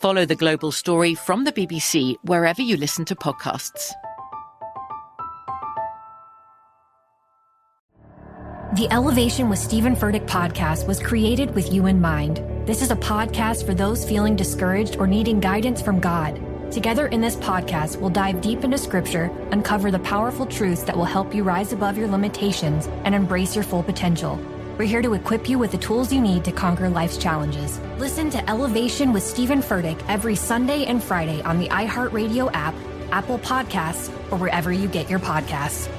Follow the global story from the BBC wherever you listen to podcasts. The Elevation with Stephen Furtick podcast was created with you in mind. This is a podcast for those feeling discouraged or needing guidance from God. Together in this podcast, we'll dive deep into scripture, uncover the powerful truths that will help you rise above your limitations and embrace your full potential. We're here to equip you with the tools you need to conquer life's challenges. Listen to Elevation with Stephen Furtick every Sunday and Friday on the iHeartRadio app, Apple Podcasts, or wherever you get your podcasts.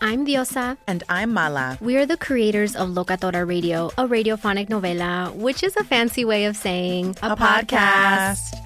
I'm Diosa. And I'm Mala. We are the creators of Locatora Radio, a radiophonic novela, which is a fancy way of saying a, a podcast. podcast.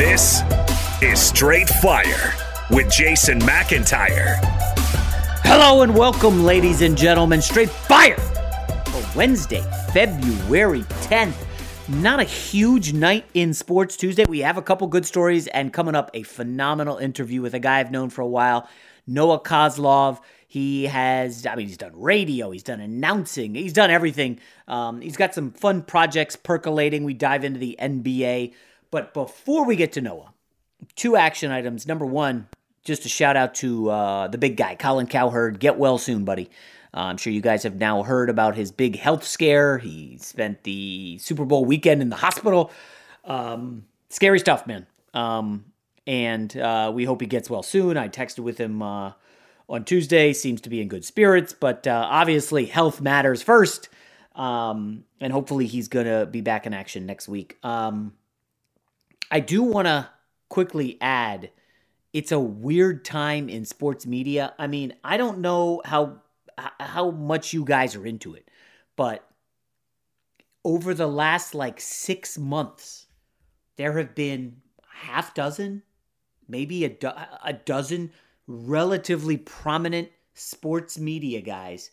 This is Straight Fire with Jason McIntyre. Hello and welcome, ladies and gentlemen. Straight Fire for Wednesday, February 10th. Not a huge night in Sports Tuesday. We have a couple good stories and coming up a phenomenal interview with a guy I've known for a while, Noah Kozlov. He has, I mean, he's done radio, he's done announcing, he's done everything. Um, he's got some fun projects percolating. We dive into the NBA. But before we get to Noah, two action items. Number one, just a shout out to uh, the big guy, Colin Cowherd. Get well soon, buddy. Uh, I'm sure you guys have now heard about his big health scare. He spent the Super Bowl weekend in the hospital. Um, scary stuff, man. Um, and uh, we hope he gets well soon. I texted with him uh, on Tuesday. Seems to be in good spirits, but uh, obviously health matters first. Um, and hopefully he's gonna be back in action next week. Um, I do want to quickly add it's a weird time in sports media. I mean, I don't know how how much you guys are into it, but over the last like 6 months there have been half dozen, maybe a, do- a dozen relatively prominent sports media guys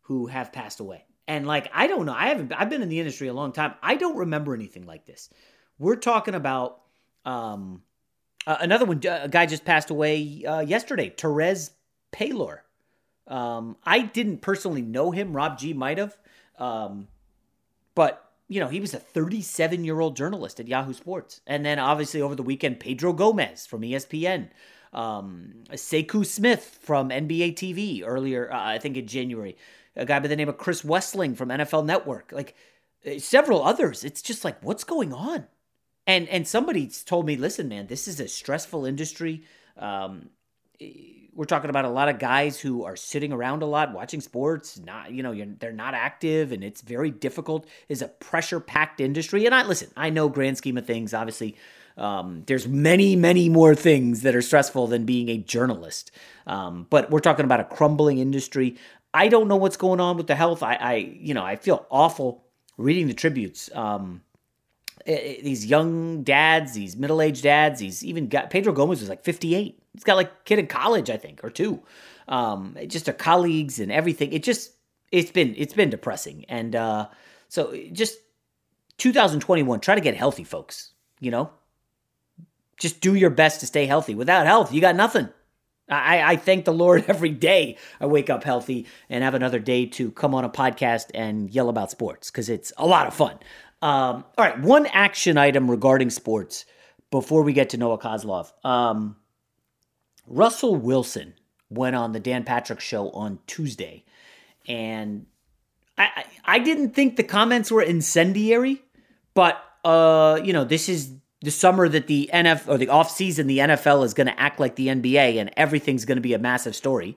who have passed away. And like I don't know, I haven't I've been in the industry a long time. I don't remember anything like this. We're talking about um, uh, another one. A guy just passed away uh, yesterday. Terez Paylor. Um, I didn't personally know him. Rob G might have, um, but you know he was a 37 year old journalist at Yahoo Sports, and then obviously over the weekend Pedro Gomez from ESPN. Um, Sekou Smith from NBA TV earlier, uh, I think in January. A guy by the name of Chris Wesseling from NFL Network. Like uh, several others. It's just like, what's going on? And and somebody told me, listen, man, this is a stressful industry. Um, we're talking about a lot of guys who are sitting around a lot watching sports not you know they're not active and it's very difficult. Is a pressure packed industry. And i listen i know grand scheme of things obviously. Um, there's many many more things that are stressful than being a journalist. Um, but we're talking about a crumbling industry. I don't know what's going on with the health. I, I you know i feel awful reading the tributes. Um, these young dads, these middle aged dads, these even got Pedro Gomez was like 58. He's got like kid in college, I think, or two. Um, just our colleagues and everything. It just it's been it's been depressing. And uh, so just 2021, try to get healthy, folks. You know, just do your best to stay healthy. Without health, you got nothing. I, I thank the Lord every day I wake up healthy and have another day to come on a podcast and yell about sports because it's a lot of fun. Um, all right, one action item regarding sports before we get to Noah Kozlov. Um, Russell Wilson went on the Dan Patrick show on Tuesday, and I, I, I didn't think the comments were incendiary, but uh, you know, this is the summer that the NFL or the offseason, the NFL is going to act like the NBA and everything's going to be a massive story.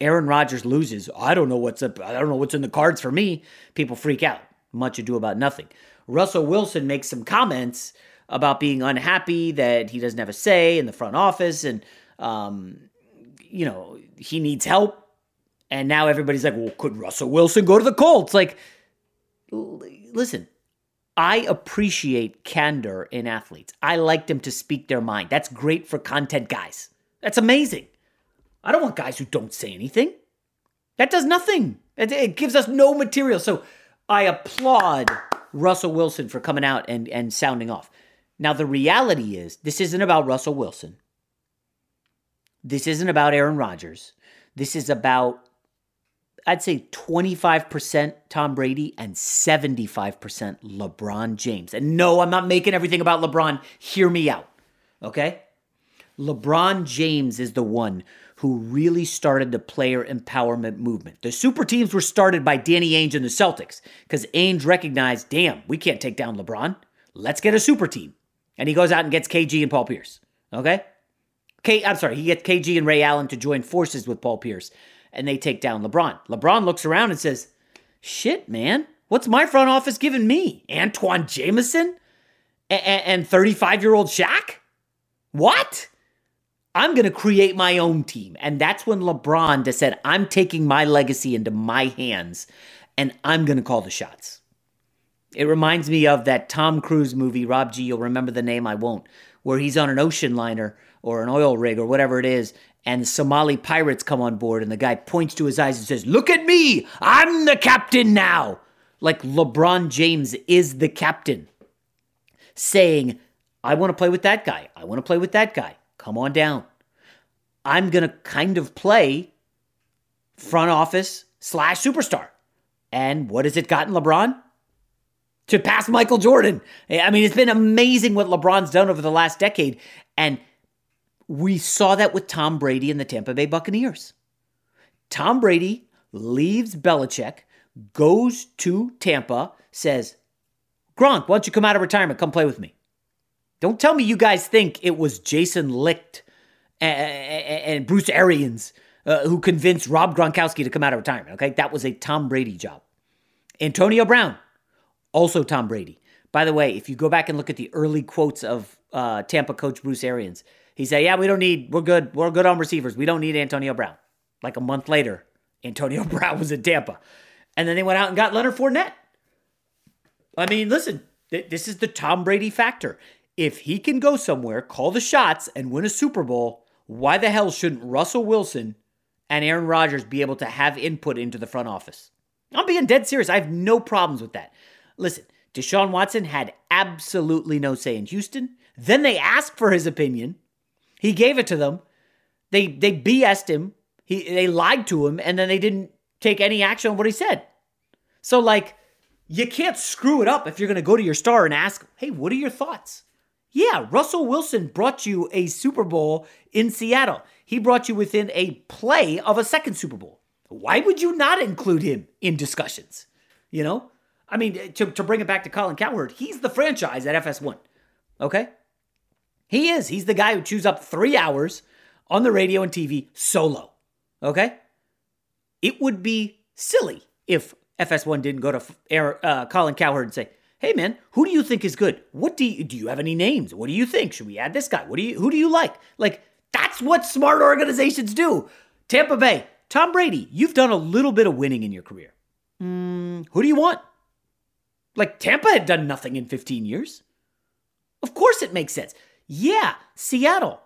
Aaron Rodgers loses. I don't know what's up. I don't know what's in the cards for me. People freak out much ado about nothing. Russell Wilson makes some comments about being unhappy that he doesn't have a say in the front office and, um, you know, he needs help. And now everybody's like, well, could Russell Wilson go to the Colts? Like, listen, I appreciate candor in athletes. I like them to speak their mind. That's great for content guys. That's amazing. I don't want guys who don't say anything. That does nothing. It, it gives us no material. So I applaud Russell Wilson for coming out and, and sounding off. Now, the reality is, this isn't about Russell Wilson. This isn't about Aaron Rodgers. This is about, I'd say, 25% Tom Brady and 75% LeBron James. And no, I'm not making everything about LeBron. Hear me out, okay? LeBron James is the one who really started the player empowerment movement. The super teams were started by Danny Ainge and the Celtics because Ainge recognized, damn, we can't take down LeBron. Let's get a super team. And he goes out and gets KG and Paul Pierce. Okay? K, I'm sorry, he gets KG and Ray Allen to join forces with Paul Pierce, and they take down LeBron. LeBron looks around and says, shit, man, what's my front office giving me? Antawn Jamison? and 35 year old Shaq? What? I'm going to create my own team. And that's when LeBron just said, I'm taking my legacy into my hands and I'm going to call the shots. It reminds me of that Tom Cruise movie, Rob G, you'll remember the name, I won't, where he's on an ocean liner or an oil rig or whatever it is, and Somali pirates come on board, and the guy points to his eyes and says, Look at me! I'm the captain now! Like LeBron James is the captain, saying, I want to play with that guy. I want to play with that guy. Come on down. I'm going to kind of play front office slash superstar. And what has it gotten LeBron? To pass Michael Jordan. I mean, it's been amazing what LeBron's done over the last decade. And we saw that with Tom Brady and the Tampa Bay Buccaneers. Tom Brady leaves Belichick, goes to Tampa, says, Gronk, why don't you come out of retirement? Come play with me. Don't tell me you guys think it was Jason Licht and, Bruce Arians uh, who convinced Rob Gronkowski to come out of retirement. Okay, that was a Tom Brady job. Antonio Brown, also Tom Brady. By the way, if you go back and look at the early quotes of uh, Tampa coach Bruce Arians, he said, "Yeah, we don't need. We're good. We're good on receivers. We don't need Antonio Brown." Like a month later, Antonio Brown was in Tampa, and then they went out and got Leonard Fournette. I mean, listen, th- this is the Tom Brady factor. If he can go somewhere, call the shots, and win a Super Bowl, why the hell shouldn't Russell Wilson and Aaron Rodgers be able to have input into the front office? I'm being dead serious. I have no problems with that. Listen, Deshaun Watson had absolutely no say in Houston. Then they asked for his opinion. He gave it to them. They they BS'd him. He they lied to him, and then they didn't take any action on what he said. So like, you can't screw it up if you're going to go to your star and ask, "Hey, what are your thoughts?" Yeah, Russell Wilson brought you a Super Bowl in Seattle. He brought you within a play of a second Super Bowl. Why would you not include him in discussions? You know? I mean, to, to bring it back to Colin Cowherd, he's the franchise at FS1. Okay? He is. He's the guy who chews up three hours on the radio and TV solo. Okay? It would be silly if FS1 didn't go to uh, Colin Cowherd and say, "Hey man, who do you think is good? What do you do? You have any names? What do you think? Should we add this guy? What do you who do you like?" Like that's what smart organizations do. Tampa Bay, Tom Brady, you've done a little bit of winning in your career. Mm, who do you want? Like Tampa had done nothing in 15 years. Of course it makes sense. Yeah, Seattle.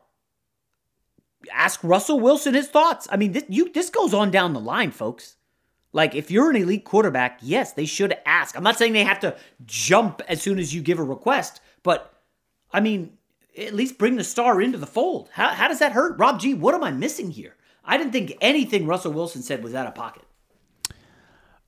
Ask Russell Wilson his thoughts. I mean, this, you, this goes on down the line, folks. Like, if you're an elite quarterback, yes, they should ask. I'm not saying they have to jump as soon as you give a request, but I mean, at least bring the star into the fold. How, how does that hurt? Rob G, what am I missing here? I didn't think anything Russell Wilson said was out of pocket.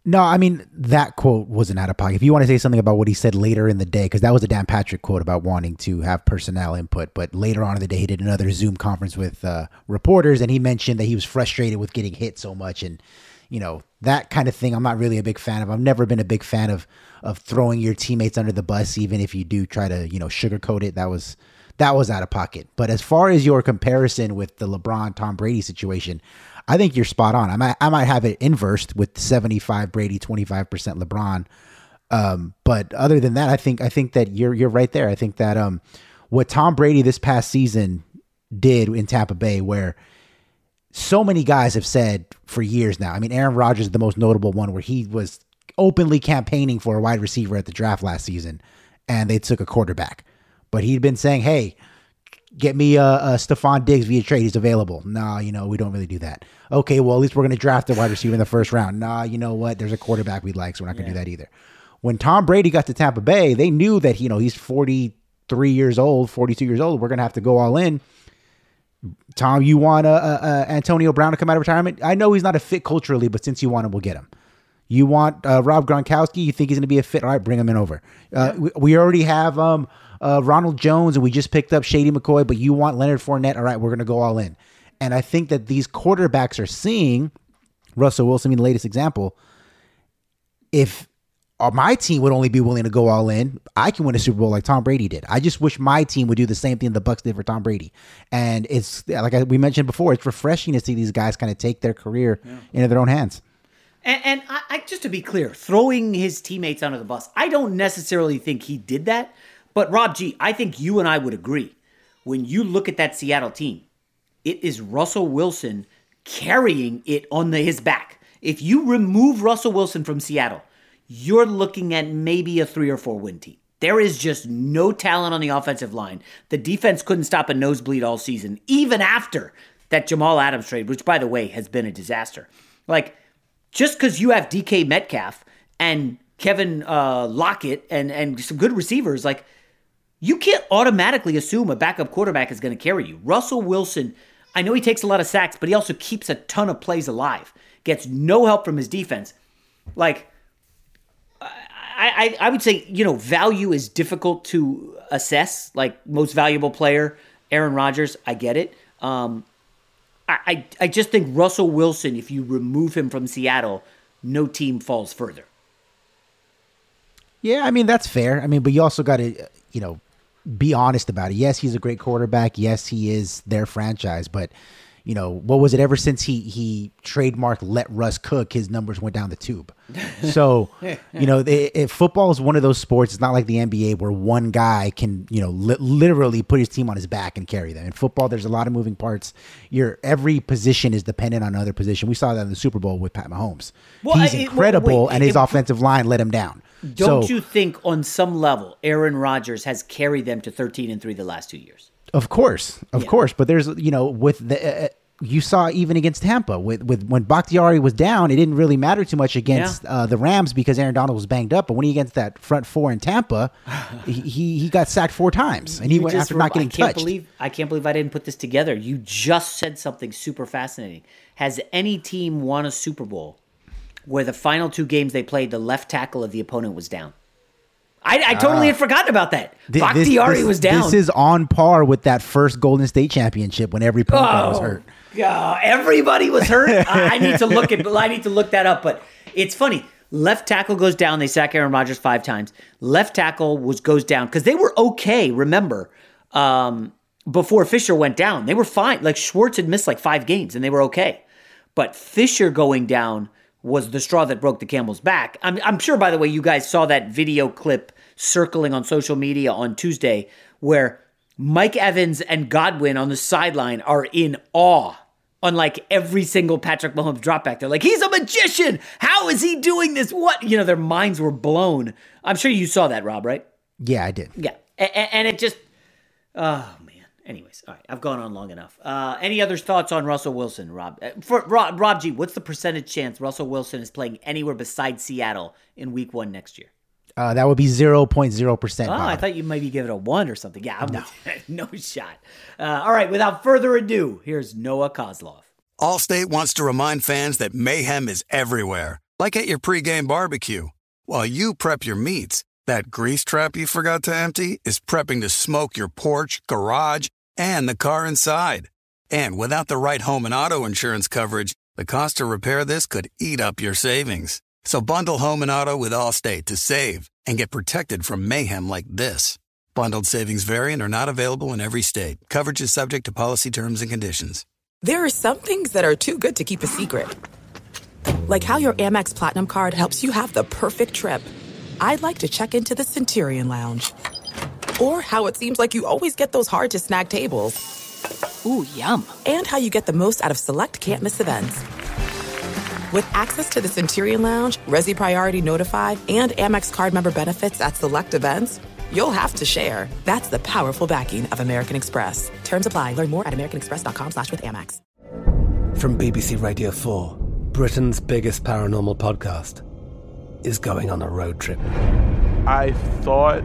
No, I mean that quote wasn't out of pocket. If you want to say something about what he said later in the day, because that was a Dan Patrick quote about wanting to have personnel input, but later on in the day he did another Zoom conference with uh, reporters, and he mentioned that he was frustrated with getting hit so much, and you know that kind of thing. I'm not really a big fan of. I've never been a big fan of of throwing your teammates under the bus, even if you do try to you know sugarcoat it. That was that was out of pocket. But as far as your comparison with the LeBron Tom Brady situation, I think you're spot on. I might I might have it inversed with 75 Brady, 25% LeBron. Um, but other than that, I think I think that you're you're right there. I think that um, what Tom Brady this past season did in Tampa Bay, where so many guys have said for years now. I mean, Aaron Rodgers is the most notable one, where he was openly campaigning for a wide receiver at the draft last season, and they took a quarterback. But he'd been saying, "Hey, get me uh, uh, a, a Stefon Diggs via trade. He's available. Nah, you know, we don't really do that. Okay, well, at least we're going to draft a wide receiver in the first round. Nah, you know what? There's a quarterback we like, so we're not going to yeah. do that either. When Tom Brady got to Tampa Bay, they knew that, you know, he's 43 years old, 42 years old. We're going to have to go all in. Tom, you want a, a, a, Antonio Brown to come out of retirement? I know he's not a fit culturally, but since you want him, we'll get him. You want uh, Rob Gronkowski? You think he's going to be a fit? All right, bring him in over. Uh, we, we, already have um, uh, Ronald Jones, and we just picked up Shady McCoy, but you want Leonard Fournette. All right, we're going to go all in. And I think that these quarterbacks are seeing Russell Wilson, mean, the latest example. If uh, Uh, my team would only be willing to go all in, I can win a Super Bowl like Tom Brady did. I just wish my team would do the same thing the Bucs did for Tom Brady. And it's like we mentioned before, it's refreshing to see these guys kind of take their career yeah. into their own hands. And, and I, I, just to be clear, throwing his teammates under the bus, I don't necessarily think he did that. But Rob G, I think you and I would agree. When you look at that Seattle team, it is Russell Wilson carrying it on the, his back. If you remove Russell Wilson from Seattle, you're looking at maybe a three or four win team. There is just no talent on the offensive line. The defense couldn't stop a nosebleed all season, even after that Jamal Adams trade, which, by the way, has been a disaster. Like, just because you have DK Metcalf and Kevin uh, Lockett and, and some good receivers, like, you can't automatically assume a backup quarterback is going to carry you. Russell Wilson, I know he takes a lot of sacks, but he also keeps a ton of plays alive. Gets no help from his defense. Like, I, I, I would say, you know, value is difficult to assess. Like, most valuable player, Aaron Rodgers, I get it. Um, I, I, I just think Russell Wilson, if you remove him from Seattle, no team falls further. Yeah, I mean that's fair. I mean, but you also got to, you know, be honest about it. Yes, he's a great quarterback. Yes, he is their franchise, but you know, what was it ever since he he trademarked let Russ cook, his numbers went down the tube. So, you know, they, if football is one of those sports, it's not like the NBA where one guy can, you know, li- literally put his team on his back and carry them. In football, there's a lot of moving parts. Your every position is dependent on another position. We saw that in the Super Bowl with Pat Mahomes. Well, He's incredible, wait, and his it, offensive line let him down. Don't so, you think on some level Aaron Rodgers has carried them to 13 and 3 the last 2 years? Of course. Of yeah. course, but there's you know with the uh, you saw even against Tampa with, with when Bakhtiari was down, it didn't really matter too much against yeah. uh, the Rams because Aaron Donald was banged up. But when he against that front four in Tampa, he he got sacked four times, and he you went after not getting I can't touched. Believe, I can't believe I didn't put this together. You just said something super fascinating. Has any team won a Super Bowl where the final two games they played, the left tackle of the opponent was down. I, I totally had forgotten about that. Th- Bakhtiari this- was down. This is on par with that first Golden State championship when every point guard was Oh, hurt. Yeah, everybody was hurt. I, I need to look at. I need to look that up. But it's funny. Left tackle goes down. They sack Aaron Rodgers five times. Left tackle was goes down because they were okay. Remember, um, before Fisher went down, they were fine. Like Schwartz had missed like five games and they were okay. But Fisher going down was the straw that broke the camel's back. I'm, I'm sure, by the way, you guys saw that video clip circling on social media on Tuesday where Mike Evans and Godwin on the sideline are in awe on like every single Patrick Mahomes dropback. They're like, he's a magician. How is he doing this? What? You know, their minds were blown. I'm sure you saw that, Rob, right? Yeah, I did. Yeah. A- and it just, oh. Anyways, all right, I've gone on long enough. Uh, any other thoughts on Russell Wilson, Rob? Uh, For Rob, Rob G, what's the percentage chance Russell Wilson is playing anywhere besides Seattle in Week One next year? Uh, that would be 0.0%. Oh, I thought you maybe give it a one or something. Yeah, I'm no, shot. Uh, all right, without further ado, here's Noah Kozlov. Allstate wants to remind fans that mayhem is everywhere, like at your pregame barbecue. While you prep your meats, that grease trap you forgot to empty is prepping to smoke your porch, garage, and the car inside. And without the right home and auto insurance coverage, the cost to repair this could eat up your savings. So bundle home and auto with Allstate to save and get protected from mayhem like this. Bundled savings variant are not available in every state. Coverage is subject to policy terms and conditions. There are some things that are too good to keep a secret. Like how your Amex Platinum card helps you have the perfect trip. I'd like to check into the Centurion Lounge. Or how it seems like you always get those hard to snag tables. Ooh, yum. And how you get the most out of select can't miss events. With access to the Centurion Lounge, Resy Priority Notified, and Amex card member benefits at select events, you'll have to share. That's the powerful backing of American Express. Terms apply. Learn more at americanexpress.com slash with Amex. From BBC Radio 4, Britain's biggest paranormal podcast is going on a road trip. I thought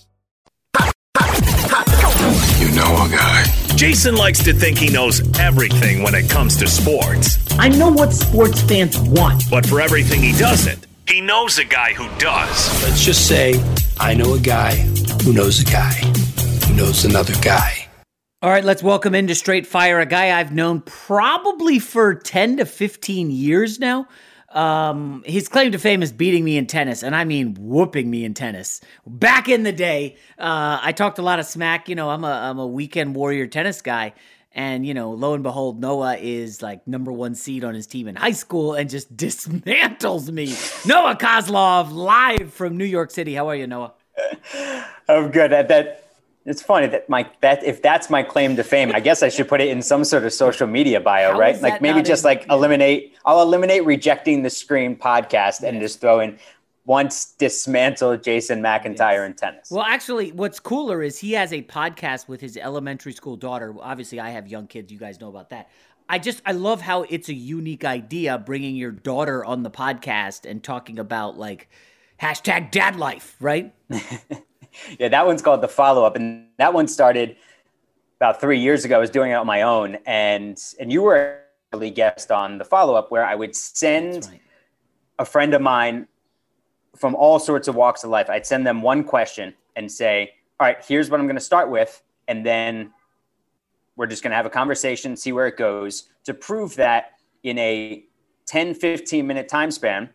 You know a guy. Jason likes to think he knows everything when it comes to sports. I know what sports fans want. But for everything he doesn't, he knows a guy who does. Let's just say I know a guy who knows a guy who knows another guy All right, let's welcome into Straight Fire a guy I've known probably for 10 to 15 years now. Um, his claim to fame is beating me in tennis, and I mean whooping me in tennis. Back in the day, uh, I talked a lot of smack. You know, I'm a I'm a weekend warrior tennis guy, and you know, lo and behold, Noah is like number one seed on his team in high school and just dismantles me. Noah Kozlov, live from New York City. How are you, Noah? I'm good. At that it's funny that my that if that's my claim to fame, I guess I should put it in some sort of social media bio, How right? Like maybe just in- like eliminate. I'll eliminate rejecting the screen podcast and just throw in once dismantled Jason McIntyre in tennis. Well, actually, what's cooler is he has a podcast with his elementary school daughter. Obviously, I have young kids. You guys know about that. I just I love how it's a unique idea bringing your daughter on the podcast and talking about like hashtag dad life, right? yeah, that one's called the follow up, and that one started about three years ago. I was doing it on my own, and and you were a early guest on the follow up where I would send a friend of mine from all sorts of walks of life. I'd send them one question and say, "All right, here's what I'm going to start with," and then we're just going to have a conversation, see where it goes, to prove that in a 10, 15 minute time span,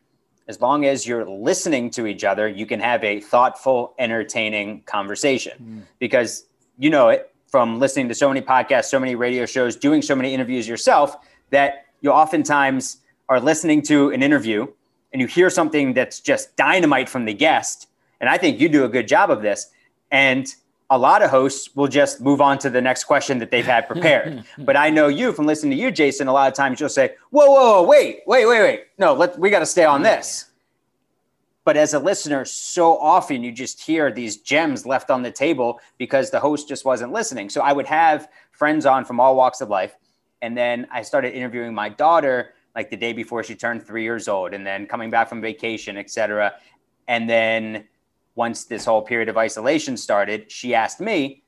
as long as you're listening to each other, you can have a thoughtful, entertaining conversation. Hmm. Because you know it from listening to so many podcasts, so many radio shows, doing so many interviews yourself, that you oftentimes are listening to an interview and you hear something that's just dynamite from the guest. And I think you do a good job of this. And a lot of hosts will just move on to the next question that they've had prepared. but I know you from listening to you, Jason, a lot of times you'll say, whoa, whoa, whoa wait, wait, wait, wait. No, let, we got to stay on this. But as a listener, so often you just hear these gems left on the table because the host just wasn't listening. So I would have friends on from all walks of life. And then I started interviewing my daughter like the day before she turned three years old and then coming back from vacation, et cetera. And then once this whole period of isolation started, she asked me,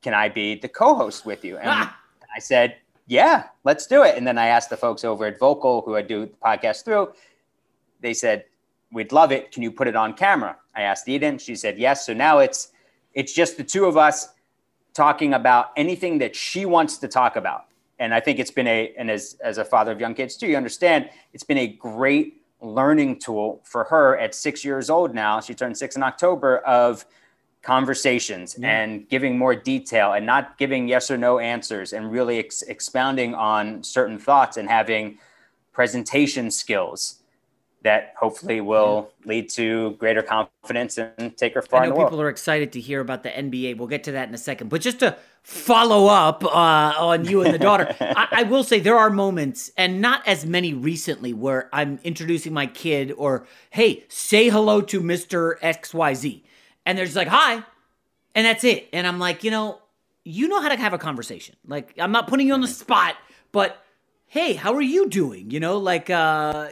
Can I be the co host with you? And ah. I said, Yeah, let's do it. And then I asked the folks over at Vocal who I do the podcast through, they said, We'd love it. Can you put it on camera? I asked Eden. She said yes. So now it's it's just the two of us talking about anything that she wants to talk about. And I think it's been a and as as a father of young kids too, you understand it's been a great learning tool for her at six years old now. She turned six in October of conversations and giving more detail and not giving yes or no answers and really ex- expounding on certain thoughts and having presentation skills that hopefully will lead to greater confidence and take her far I know people are excited to hear about the NBA. We'll get to that in a second. But just to follow up uh, on you and the daughter, I, I will say there are moments, and not as many recently, where I'm introducing my kid or, hey, say hello to Mr. XYZ. And they're just like, hi. And that's it. And I'm like, you know, you know how to have a conversation. Like, I'm not putting you on the spot, but hey, how are you doing? You know, like uh,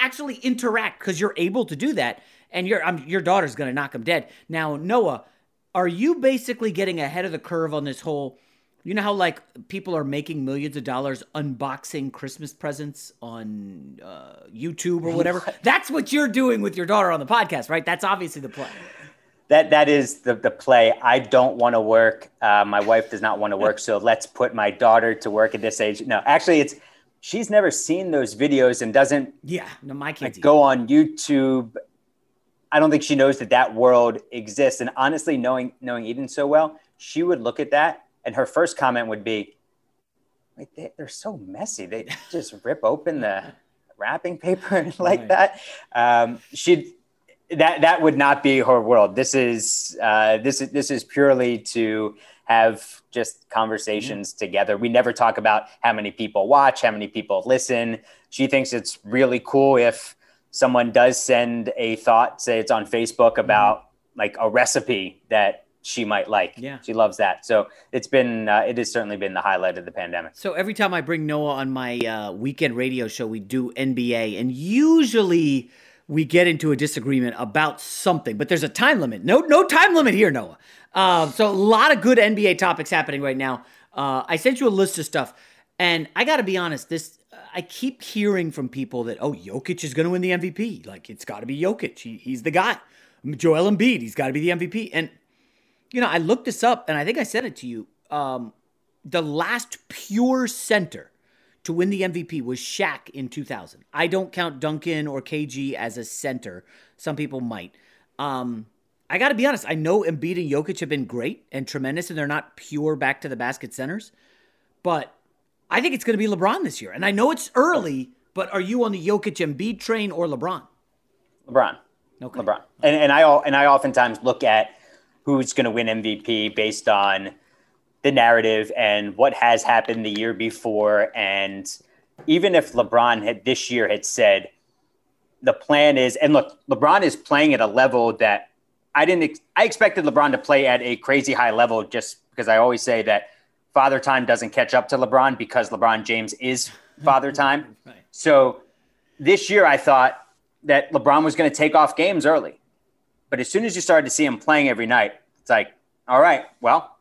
actually interact because you're able to do that, and your um, your daughter's gonna knock him dead. Now, Noah, are you basically getting ahead of the curve on this whole? You know how like people are making millions of dollars unboxing Christmas presents on uh, YouTube or whatever. That's what you're doing with your daughter on the podcast, right? That's obviously the play. that that is the the play. I don't want to work. Uh, my wife does not want to work, so let's put my daughter to work at this age. No, actually, it's she's never seen those videos and doesn't Yeah, no, my kids. go on YouTube. I don't think she knows that that world exists. And honestly, knowing knowing Eden so well, she would look at that, and her first comment would be, "Wait, they, they're so messy. They just rip open the wrapping paper like Right. that." Um, she'd that that would not be her world. This is uh, this is this is purely to have just conversations together. We never talk about how many people watch, how many people listen. She thinks it's really cool if someone does send a thought, say it's on Facebook about like a recipe that she might like. Yeah. she loves that. So it's been uh, it has certainly been the highlight of the pandemic. So every time I bring Noah on my uh, weekend radio show, we do NBA, and usually we get into a disagreement about something. But there's a time limit. No, no time limit here, Noah. Uh, so a lot of good NBA topics happening right now. Uh, I sent you a list of stuff, and I got to be honest. This I keep hearing from people that oh, Jokic is going to win the MVP. Like it's got to be Jokic. He, he's the guy. Joel Embiid. He's got to be the MVP. And you know, I looked this up, and I think I said it to you. Um, the last pure center to win the MVP was Shaq in 2000. I don't count Duncan or KG as a center. Some people might. Um, I got to be honest. I know Embiid and Jokic have been great and tremendous, and they're not pure back to the basket centers. But I think it's going to be LeBron this year. And I know it's early, but are you on the Jokic Embiid train or LeBron? LeBron. Okay. LeBron. And, and I and I oftentimes look at who's going to win MVP based on the narrative and what has happened the year before. And even if LeBron had this year had said the plan is, and look, LeBron is playing at a level that I didn't. I expected LeBron to play at a crazy high level, just because I always say that father time doesn't catch up to LeBron because LeBron James is father time. right. So this year, I thought that LeBron was going to take off games early, but as soon as you started to see him playing every night, it's like, all right, well,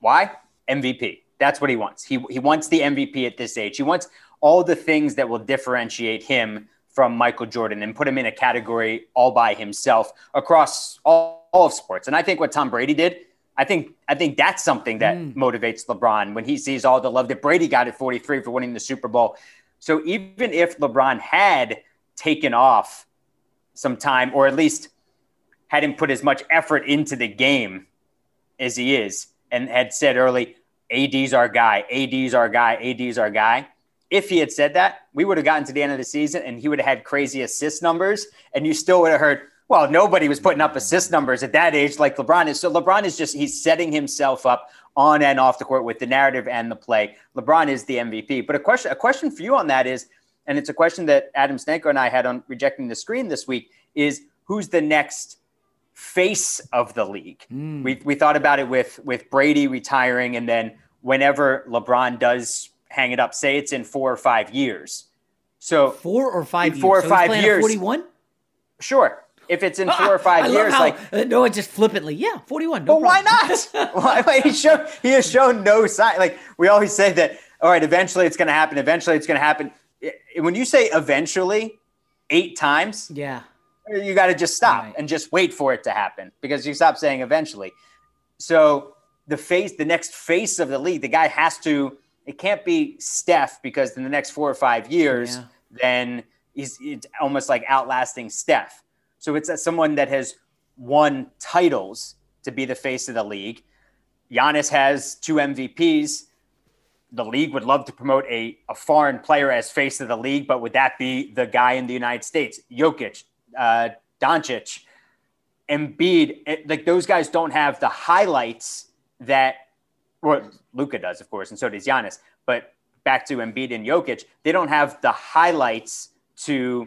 why MVP? That's what he wants. He he wants the MVP at this age. He wants all the things that will differentiate him from Michael Jordan and put him in a category all by himself across all, all of sports. And I think what Tom Brady did, I think I think that's something that mm. motivates LeBron when he sees all the love that Brady got at 43 for winning the Super Bowl. So even if LeBron had taken off some time or at least had him put as much effort into the game as he is and had said early, AD's our guy, AD's our guy, AD's our guy if he had said that, we would have gotten to the end of the season and he would have had crazy assist numbers, and you still would have heard, well, nobody was putting up assist numbers at that age like LeBron is. So LeBron is just, he's setting himself up on and off the court with the narrative and the play. LeBron is the MVP. But a question, a question for you on that is, and it's a question that Adam Stanko and I had on rejecting the screen this week, is who's the next face of the league? Mm. We, we thought about it with, with Brady retiring and then whenever LeBron does hang it up. Say it's in four or five years. So four or five four years. or so five years. Forty-one. Sure. If it's in four or five years, how, like uh, no, just flippantly, yeah, forty-one. No but why not? why, he show he has shown no sign. Like we always say that. All right, eventually it's going to happen. Eventually it's going to happen. When you say eventually, eight times, yeah, you got to just stop right. and just wait for it to happen because you stop saying eventually. So the face, the next face of the league, the guy has to it can't be Steph because in the next four or five years, yeah. then he's it's almost like outlasting Steph. So it's someone that has won titles to be the face of the league. Giannis has two MVPs. The league would love to promote a, a foreign player as face of the league, but would that be the guy in the United States? Jokic, uh, Doncic, Embiid, it, like those guys don't have the highlights that well, Luka does, of course, and so does Giannis. But back to Embiid and Jokic, they don't have the highlights to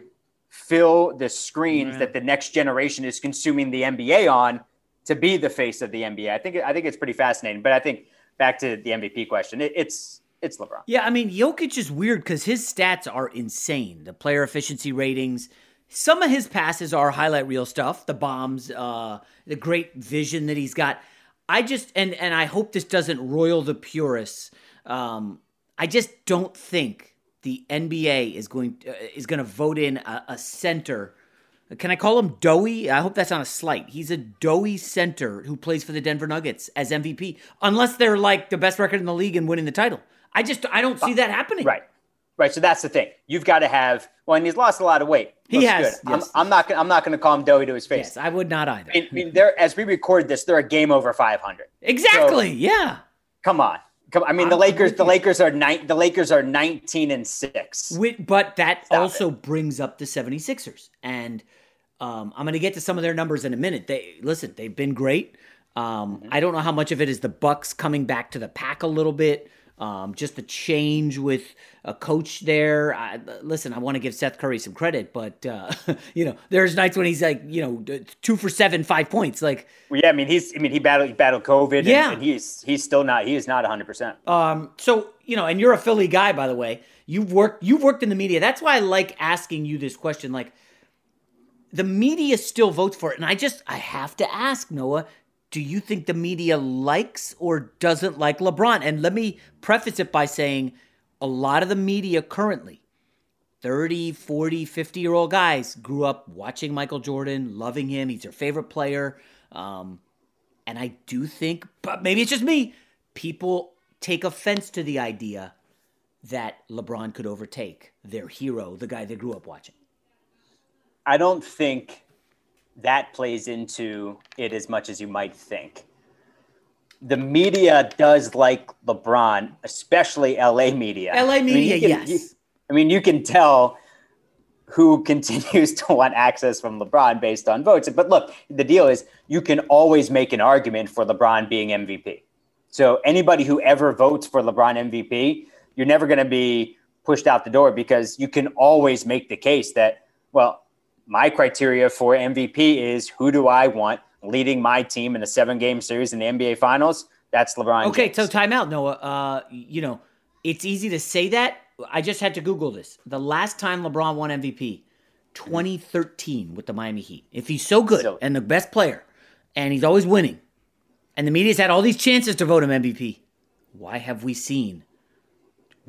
fill the screens that the next generation is consuming the NBA on to be the face of the NBA. I think I think it's pretty fascinating. But I think back to the MVP question, it, it's it's LeBron. Yeah, I mean Jokic is weird because his stats are insane. The player efficiency ratings. Some of his passes are highlight reel stuff, the bombs, uh, the great vision that he's got. I just and and I hope this doesn't roil the purists. Um, I just don't think the NBA is going uh, is going to vote in a, a, center. Can I call him doughy? I hope that's not a slight. He's a doughy center who plays for the Denver Nuggets as MVP, unless they're like the best record in the league and winning the title. I just I don't see that happening. Right. Right. So that's the thing. You've got to have. Well, and he's lost a lot of weight. He has. Yes. I'm, I'm, not. I'm not going to call him doughy to his face. Yes, I would not either. I mean, there, as we record this, they're a game over 500. Exactly. So, yeah. Come on. Come. I mean, I'm the Lakers. The Lakers are nine. The Lakers are 19 and six. With, but that Stop also it. brings up the 76ers, and um, I'm going to get to some of their numbers in a minute. They listen. They've been great. Um, mm-hmm. I don't know how much of it is the Bucks coming back to the pack a little bit. Um, just the change with a coach there. I, listen, I want to give Seth Curry some credit, but uh, you know, there's nights when he's like, you know, two for seven, five points. Like, well, yeah, I mean, he's, I mean, he battled, he battled COVID, yeah, and, and he's, he's still not, he is not 100. percent Um, so you know, and you're a Philly guy, by the way. You've worked, you've worked in the media. That's why I like asking you this question. Like, the media still votes for it, and I just, I have to ask Noah do you think the media likes or doesn't like LeBron? And let me preface it by saying a lot of the media currently, 30, 40, 50 year old guys, grew up watching Michael Jordan, loving him. He's their favorite player. Um, and I do think, but maybe it's just me, people take offense to the idea that LeBron could overtake their hero, the guy they grew up watching. I don't think that plays into it as much as you might think. The media does like LeBron, especially LA media. LA media, I mean, yes. You, I mean, you can tell who continues to want access from LeBron based on votes. But look, the deal is you can always make an argument for LeBron being MVP. So anybody who ever votes for LeBron MVP, you're never going to be pushed out the door because you can always make the case that, well, my criteria for MVP is who do I want leading my team in a seven game series in the NBA Finals? That's LeBron. Okay, James. so timeout, Noah. Uh, you know, it's easy to say that. I just had to Google this. The last time LeBron won MVP, 2013 with the Miami Heat. If he's so good so, and the best player, and he's always winning, and the media's had all these chances to vote him MVP, why have we seen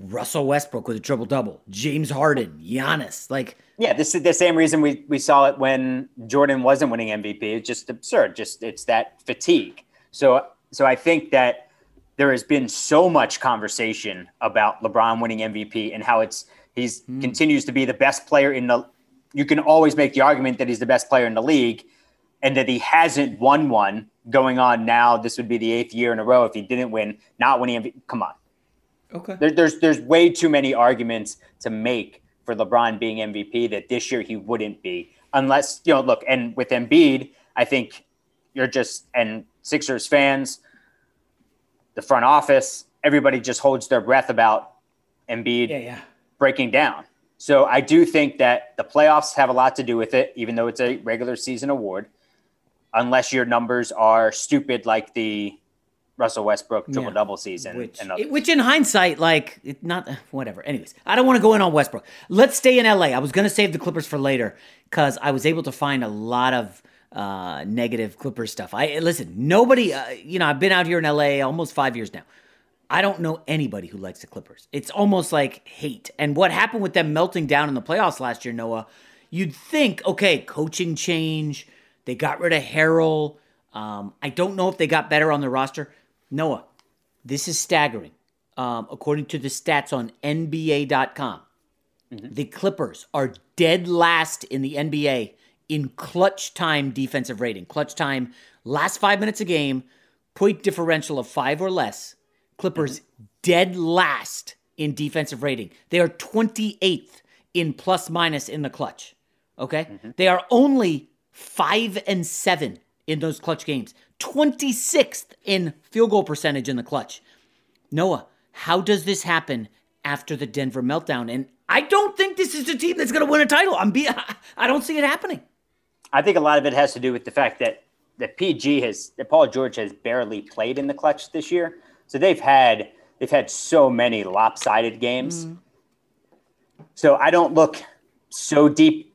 Russell Westbrook with a triple double, James Harden, Giannis? Like, yeah, this is the same reason we we saw it when Jordan wasn't winning MVP. It's just absurd. Just it's that fatigue. So so I think that there has been so much conversation about LeBron winning MVP and how it's he's mm. continues to be the best player in the. You can always make the argument that he's the best player in the league, and that he hasn't won one going on now. This would be the eighth year in a row if he didn't win, not winning MVP. Come on. Okay. There, there's there's way too many arguments to make for LeBron being MVP that this year he wouldn't be unless you know look and with Embiid I think you're just and Sixers fans the front office everybody just holds their breath about Embiid yeah, yeah. breaking down. So I do think that the playoffs have a lot to do with it even though it's a regular season award unless your numbers are stupid like the Russell Westbrook triple double season. Which, which, in hindsight, like, it not whatever. Anyways, I don't want to go in on Westbrook. Let's stay in LA. I was going to save the Clippers for later because I was able to find a lot of uh, negative Clippers stuff. I listen. Nobody, uh, you know, I've been out here in LA almost five years now. I don't know anybody who likes the Clippers. It's almost like hate. And what happened with them melting down in the playoffs last year, Noah? You'd think, okay, coaching change. They got rid of Harrell. Um, I don't know if they got better on the roster. Noah, this is staggering. Um, according to the stats on NBA.com, mm-hmm. the Clippers are dead last in the NBA in clutch time defensive rating. Clutch time, last five minutes a game, point differential of five or less. Clippers mm-hmm. dead last in defensive rating. They are 28th in plus minus in the clutch. Okay? Mm-hmm. They are only five and seven in those clutch games. 26th in field goal percentage in the clutch. Noah, how does this happen after the Denver meltdown? And I don't think this is the team that's going to win a title. I'm be I don't see it happening. I think a lot of it has to do with the fact that that PG has that Paul George has barely played in the clutch this year. So they've had they've had so many lopsided games. Mm. So I don't look so deep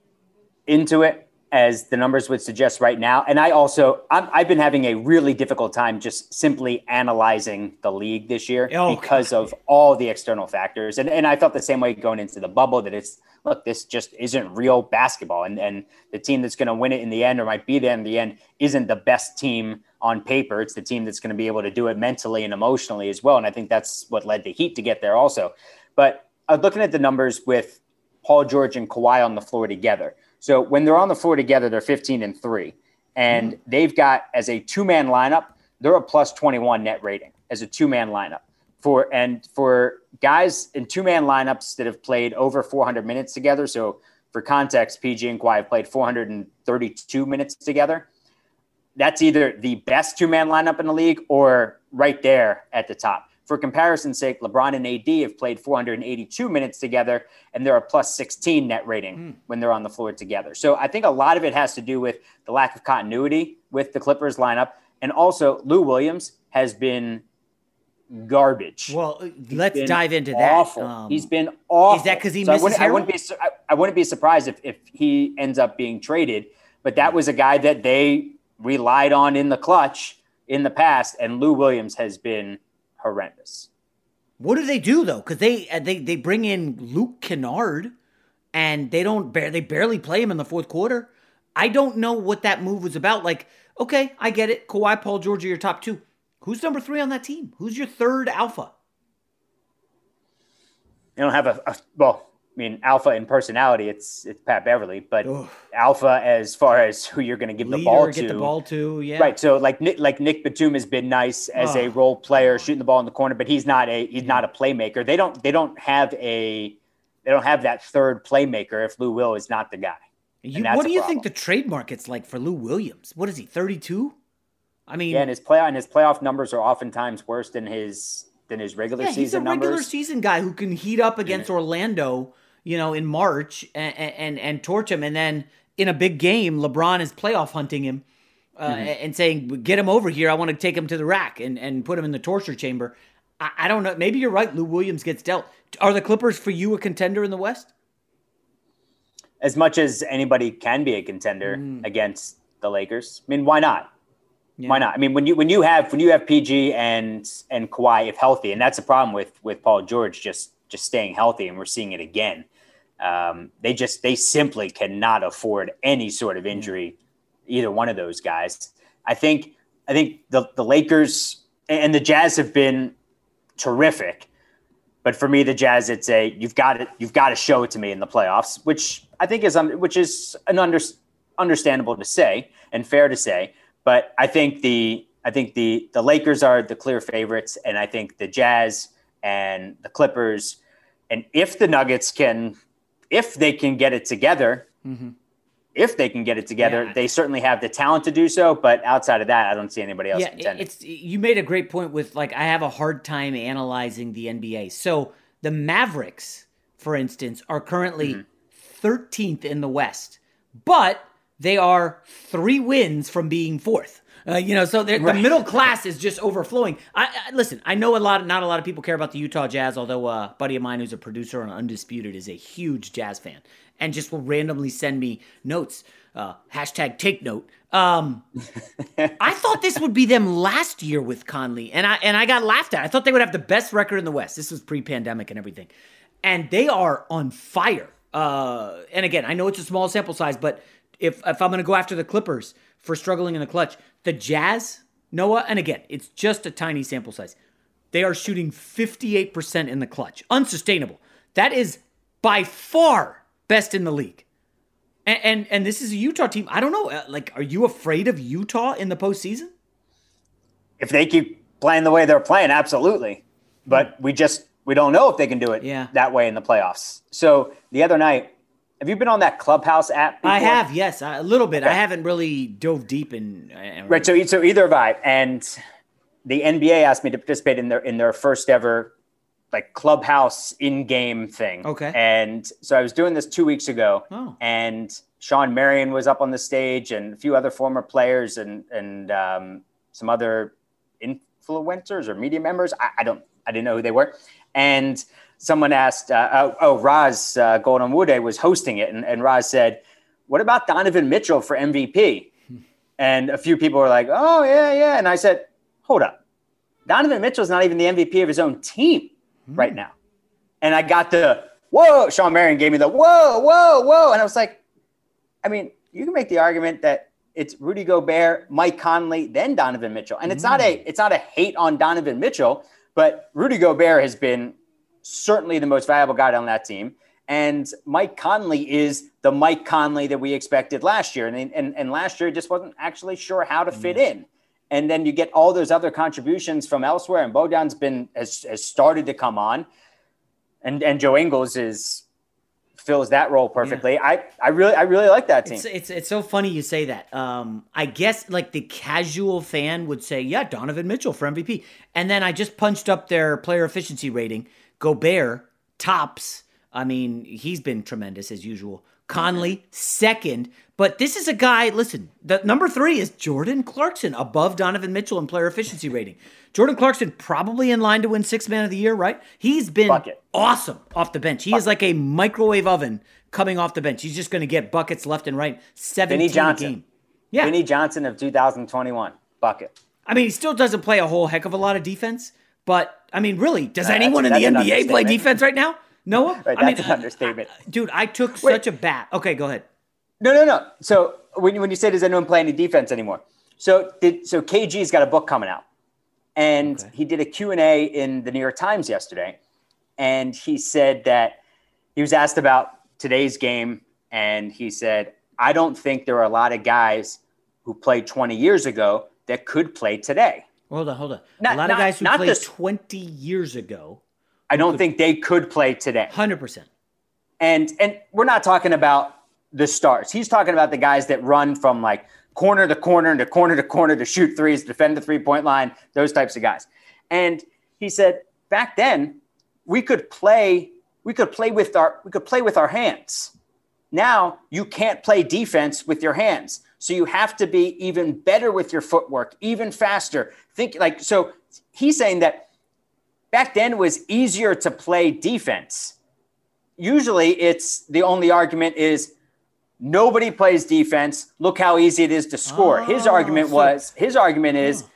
into it as the numbers would suggest right now. And I also, i have been having a really difficult time just simply analyzing the league this year oh, because God. of all the external factors. And, and I felt the same way going into the bubble that it's, look, this just isn't real basketball. And, and the team that's going to win it in the end or might be there in the end isn't the best team on paper. It's the team that's going to be able to do it mentally and emotionally as well. And I think that's what led the Heat to get there also. But I was looking at the numbers with Paul George and Kawhi on the floor together. So when they're on the floor together, they're 15 and three. And mm. they've got as a two man lineup, they're a plus 21 net rating as a two man lineup. For and for guys in two man lineups that have played over 400 minutes together. So for context, PG and Kawhi have played 432 minutes together. That's either the best two man lineup in the league or right there at the top. For comparison's sake, LeBron and AD have played 482 minutes together, and they're a plus 16 net rating mm. when they're on the floor together. So I think a lot of it has to do with the lack of continuity with the Clippers lineup. And also, Lou Williams has been garbage. Well, He's let's dive into awful. that. Um, He's been awful. Is that because he so misses I wouldn't, I wouldn't, be, I wouldn't be surprised if, if he ends up being traded. But that was a guy that they relied on in the clutch in the past, and Lou Williams has been horrendous. What do they do though? Because they uh, they they bring in Luke Kennard, and they don't bar- they barely play him in the fourth quarter. I don't know what that move was about. Like, okay, I get it. Kawhi, Paul George are your top two. Who's number three on that team? Who's your third alpha? They don't have a, a well. I mean, alpha in personality, it's it's Pat Beverley, but alpha as far as who you're going to give the ball to. get the ball to, yeah. Right. So like Nick, like Nick Batum has been nice as a Oh. role player, shooting the ball in the corner, but he's not a he's not a playmaker. They don't they don't have a they don't have that third playmaker if Lou Will is not the guy. You, what do you problem. think the trade market's like for Lou Williams? What is he, 32? I mean, Yeah, and his play and his playoff numbers are oftentimes worse than his than his regular yeah, season he's a regular season guy who can heat up against Orlando, you know, in March and, and and torch him, and then in a big game, LeBron is playoff hunting him uh, Mhm. and saying, "Get him over here. I want to take him to the rack and and put him in the torture chamber." I, I don't know. Maybe you're right. Lou Williams gets dealt. Are the Clippers for you a contender in the West? as much as anybody can be a contender Mm. against the Lakers. I mean, why not? Why not? I mean, when you when you have when you have PG and and Kawhi if healthy, and that's the problem with with Paul George just just staying healthy, and we're seeing it again. Um, they just they simply cannot afford any sort of injury, either one of those guys. I think I think the the Lakers and the Jazz have been terrific. But for me, the Jazz, it's a you've got to you've got to show it to me in the playoffs, which I think is which is an under, understandable to say and fair to say. But I think the I think the the Lakers are the clear favorites, and I think the Jazz and the Clippers, and if the Nuggets can, if they can get it together, Mm-hmm. if they can get it together, they certainly have the talent to do so. But outside of that, I don't see anybody else yeah, contending. it's you made a great point with like I have a hard time analyzing the NBA. So the Mavericks, for instance, are currently 13th in the West, but they are three wins from being fourth. Uh, you know, so they're- the middle class is just overflowing. I, I listen. I know a lot. Not a lot of people care about the Utah Jazz. Although uh, a buddy of mine who's a producer on Undisputed is a huge Jazz fan, and just will randomly send me notes. Uh, hashtag take note. Um, I thought this would be them last year with Conley, and I and I got laughed at. I thought they would have the best record in the West. This was pre-pandemic and everything, and they are on fire. Uh, and again, I know it's a small sample size, but if if I'm going to go after the Clippers for struggling in the clutch, the Jazz, Noah, and again, it's just a tiny sample size. They are shooting 58% in the clutch. Unsustainable. That is by far best in the league. And, and and this is a Utah team. I don't know. uh, Like, are you afraid of Utah in the postseason? if they keep playing the way they're playing, absolutely. But we just we don't know if they can do it Yeah. that way in the playoffs. So the other night, have you been on that Clubhouse app? I have, yes, a little bit. I haven't really dove deep in. uh, Right. So so either have I. And the NBA asked me to participate in their in their first ever like clubhouse in-game thing. Okay. And so I was doing this two weeks ago, Oh. and Shawn Marion was up on the stage, and a few other former players, and and um, some other influencers or media members. I, I don't, I didn't know who they were. And someone asked, uh, oh, oh, Ros uh, Gold-Onwude was hosting it, and, and Ros said, "What about Donovan Mitchell for MVP?" And a few people were like, "Oh yeah, yeah." And I said, "Hold up, Donovan Mitchell's not even the MVP of his own team right now." And I got the whoa. Shawn Marion gave me the whoa, whoa, whoa, and I was like, I mean, you can make the argument that it's Rudy Gobert, Mike Conley, then Donovan Mitchell, and it's not a it's not a hate on Donovan Mitchell, but Rudy Gobert has been certainly the most valuable guy on that team. And Mike Conley is the Mike Conley that we expected last year. And, and, and last year, just wasn't actually sure how to fit in. And then you get all those other contributions from elsewhere. And Bojan's been has, has started to come on. And and Joe Ingles is fills that role perfectly. I, I really I really like that team. It's, it's it's so funny you say that. Um, I guess like the casual fan would say, yeah, Donovan Mitchell for MVP, and then I just punched up their player efficiency rating. Gobert tops. I mean, he's been tremendous as usual. Conley second, but this is a guy. Listen, the number three is Jordan Clarkson above Donovan Mitchell in player efficiency rating. Jordan Clarkson probably in line to win six man of the year, right? He's been awesome off the bench. He is like a microwave oven coming off the bench. He's just going to get buckets left and right. Seventeen Vinnie Johnson. game. Yeah. Vinnie Johnson of 2021 bucket. I mean, he still doesn't play a whole heck of a lot of defense, but I mean, really, does Uh, anyone in the NBA play defense right now? Noah? Right, I mean, that's an understatement. dude, I took such a bat. Okay, go ahead. No, no, no. So when, when you say does anyone play any defense anymore? So did so KG's got a book coming out, and he did a Q and A in the New York Times yesterday, and he said that he was asked about today's game, and he said, "I don't think there are a lot of guys who played 20 years ago that could play today." Hold on, hold on. Not- a lot not- of guys who played this- 20 years ago. I don't think they could play today. 100%. And and we're not talking about the stars. He's talking about the guys that run from like corner to corner and to corner to corner to shoot threes, defend the three point line, those types of guys. And he said back then we could play we could play with our we could play with our hands. Now you can't play defense with your hands. So you have to be even better with your footwork, even faster. Think like so he's saying that back then it was easier to play defense. Usually it's the only argument is nobody plays defense. Look how easy it is to score. his Oh, argument was his argument is hmm.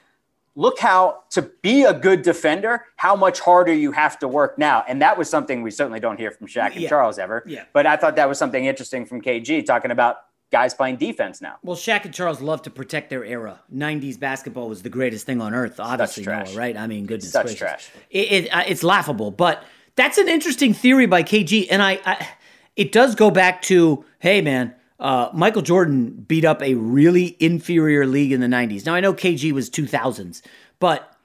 look how to be a good defender, how much harder you have to work now. And that was something we certainly don't hear from Shaq and Yeah. Charles ever. Yeah. But I thought that was something interesting from KG talking about guys playing defense now. Well, Shaq and Charles love to protect their era. 90s basketball was the greatest thing on earth, obviously. Noah, right? I mean, goodness Such gracious. trash. It, it, uh, it's laughable, but that's an interesting theory by KG. And I, I it does go back to, hey, man, uh, Michael Jordan beat up a really inferior league in the 90s. Now, I know KG was 2000s, but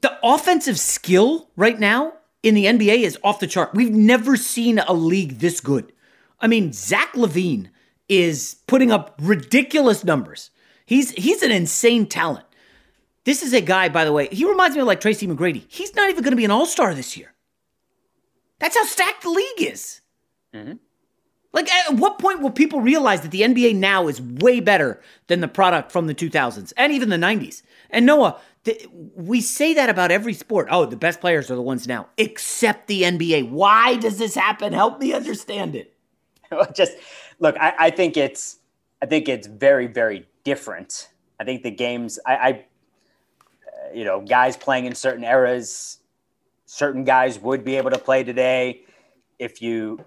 the offensive skill right now in the NBA is off the chart. We've never seen a league this good. I mean, Zach LaVine is putting up ridiculous numbers. He's he's an insane talent. This is a guy, by the way. He reminds me of like Tracy McGrady. He's not even going to be an All Star this year. That's how stacked the league is. Mm-hmm. Like, at what point will people realize that the NBA now is way better than the product from the 2000s and even the 90s? And Noah, we say that about every sport. Oh, the best players are the ones now, except the NBA. Why does this happen? Help me understand it. just look I, I think it's i think it's very very different. I think the games i, I uh, you know guys playing in certain eras certain guys would be able to play today. If you